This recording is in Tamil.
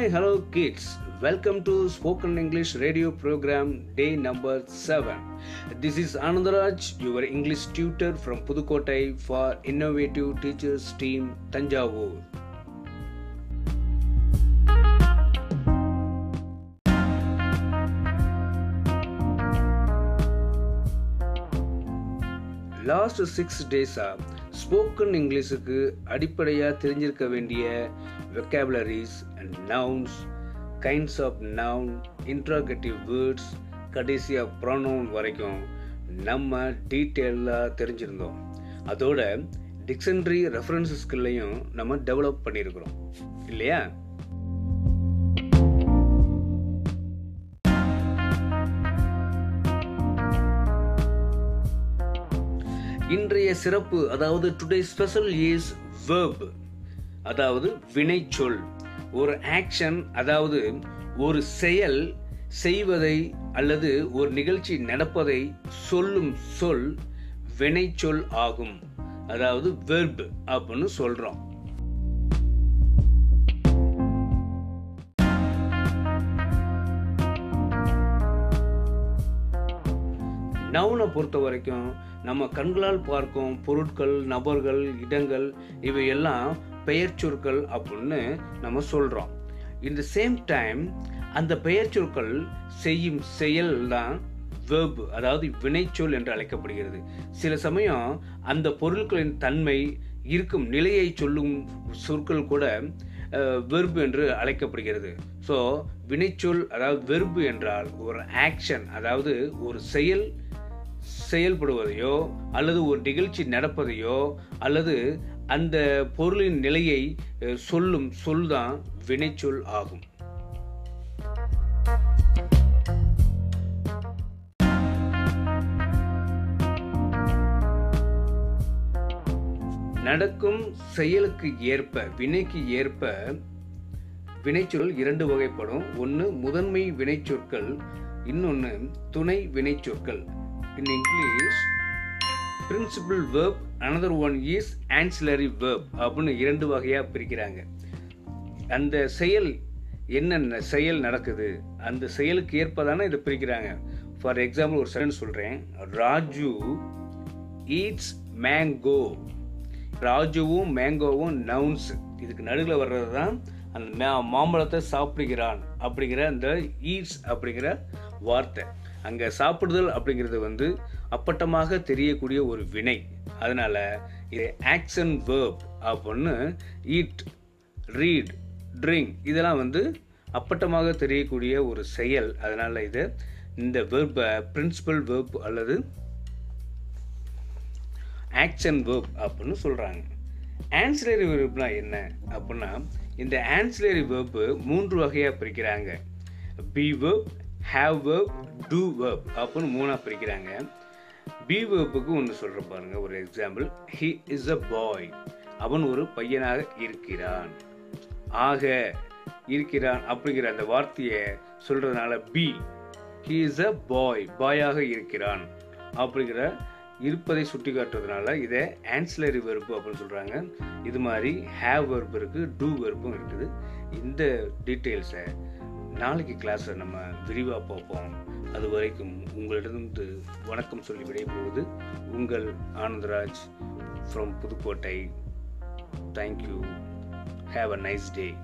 Hi, hello kids. Welcome to Spoken English Radio Program day number 7. This is Anandaraj, your English tutor from Pudukottai for Innovative Teachers Team Tanjavur. Last 6 days are spoken இங்கிலீஷுக்கு அடிப்படையாக தெரிஞ்சிருக்க வேண்டிய vocabularies and nouns kinds of noun interrogative words கடைசியாக ப்ரொனவுன் வரைக்கும் நம்ம டீட்டெயிலாக தெரிஞ்சிருந்தோம். அதோட டிக்ஷனரி ரெஃபரன்ஸ் ஸ்கில்லையும் நம்ம டெவலப் பண்ணியிருக்கிறோம் இல்லையா? இன்றைய சிறப்பு அதாவது டுடே ஸ்பெஷல் இஸ் வேர்ப் அதாவது வினைச்சொல். ஒரு ஆக்ஷன் அதாவது ஒரு செயல் செய்வதை அல்லது ஒரு நிகழ்ச்சி நடப்பதை சொல்லும் சொல் வினைச்சொல் ஆகும். அதாவது வெர்ப் அப்படின்னு சொல்கிறோம் நவுனை பொறுத்த வரைக்கும் நம்ம கண்களால் பார்க்கும் பொருட்கள் நபர்கள் இடங்கள் இவையெல்லாம் பெயர் சொற்கள் அப்படின்னு நம்ம சொல்கிறோம் இந்த சேம் டைம் அந்த பெயர் சொற்கள் செய்யும் செயல் தான் வேர்பு அதாவது வினைச்சொல் என்று அழைக்கப்படுகிறது. சில சமயம் அந்த பொருட்களின் தன்மை இருக்கும் நிலையை சொல்லும் சொற்கள் கூட வெர்பு என்று அழைக்கப்படுகிறது. ஸோ வினைச்சொல் அதாவது வெர்பு என்றால் ஒரு ஆக்ஷன் அதாவது ஒரு செயல் செயல்படுவதையோ அல்லது ஒரு நிகழ்ச்சி நடப்பதையோ அல்லது அந்த பொருளின் நிலையை சொல்லும் சொல் தான் வினைச்சொல் ஆகும். நடக்கும் செயலுக்கு ஏற்ப வினைக்கு ஏற்ப வினைச்சொல் இரண்டு வகைப்படும். ஒன்று முதன்மை வினைச்சொற்கள் இன்னொன்று துணை வினைச்சொற்கள். In English principal verb another one is ancillary verb அப்படின்னு இரண்டு வகையாக பிரிக்கிறாங்க. அந்த செயல் என்னென்ன செயல் நடக்குது அந்த செயலுக்கு ஏற்பதானே இதை பிரிக்கிறாங்க. ஃபார் எக்ஸாம்பிள் ஒரு செகண்ட் சொல்கிறேன் ராஜு ஈட்ஸ் மேங்கோ ராஜுவும் மேங்கோவும் நவுன்ஸ் இதுக்கு நடுவில் வர்றது தான் அந்த மாம்பழத்தை சாப்பிடுகிறான் அப்படிங்கிற அந்த ஈட்ஸ் அப்படிங்கிற வார்த்தை. அங்கே சாப்பிடுதல் அப்படிங்கிறது வந்து அப்பட்டமாக தெரியக்கூடிய ஒரு வினை. அதனால் இது ஆக்ஷன் வேர்ப் அப்படின்னு ஈட் ரீட் ட்ரிங்க் இதெல்லாம் வந்து அப்பட்டமாக தெரியக்கூடிய ஒரு செயல். அதனால் இது இந்த வேர்பை பிரின்சிபல் வேர்ப் அல்லது ஆக்ஷன் வேர்ப் அப்படின்னு சொல்கிறாங்க ஆன்சிலரி வேர்ப்னா என்ன அப்படின்னா இந்த ஆன்சிலரி வேர்ப்பு மூன்று வகையாக பிரிக்கிறாங்க. Be verb have verb do verb அப்படின்னு மூணாக பிரிக்கிறாங்க. பி வேர்ப்புக்கு ஒன்று சொல்கிற பாருங்க ஒரு example he is a boy அவன் ஒரு பையனாக இருக்கிறான். ஆக இருக்கிறான் அப்படிங்கிற அந்த வார்த்தையை சொல்கிறதுனால be he is a boy பாயாக இருக்கிறான் அப்படிங்கிற இருப்பதை சுட்டி காட்டுறதுனால இதை ஆன்சிலரி வெறுப்பு அப்படின்னு சொல்கிறாங்க இது மாதிரி ஹேவ் வெறுப்பு இருக்குது டூ வெறுப்பும் இருக்குது. இந்த டீட்டெயில்ஸை நாளைக்கு கிளாஸை நம்ம விரிவாக பார்ப்போம். அது வரைக்கும் உங்களிடமிருந்து வணக்கம் சொல்லி விடைபெறுவது உங்கள் Anandraj from Pudukkottai. Thank you have a nice day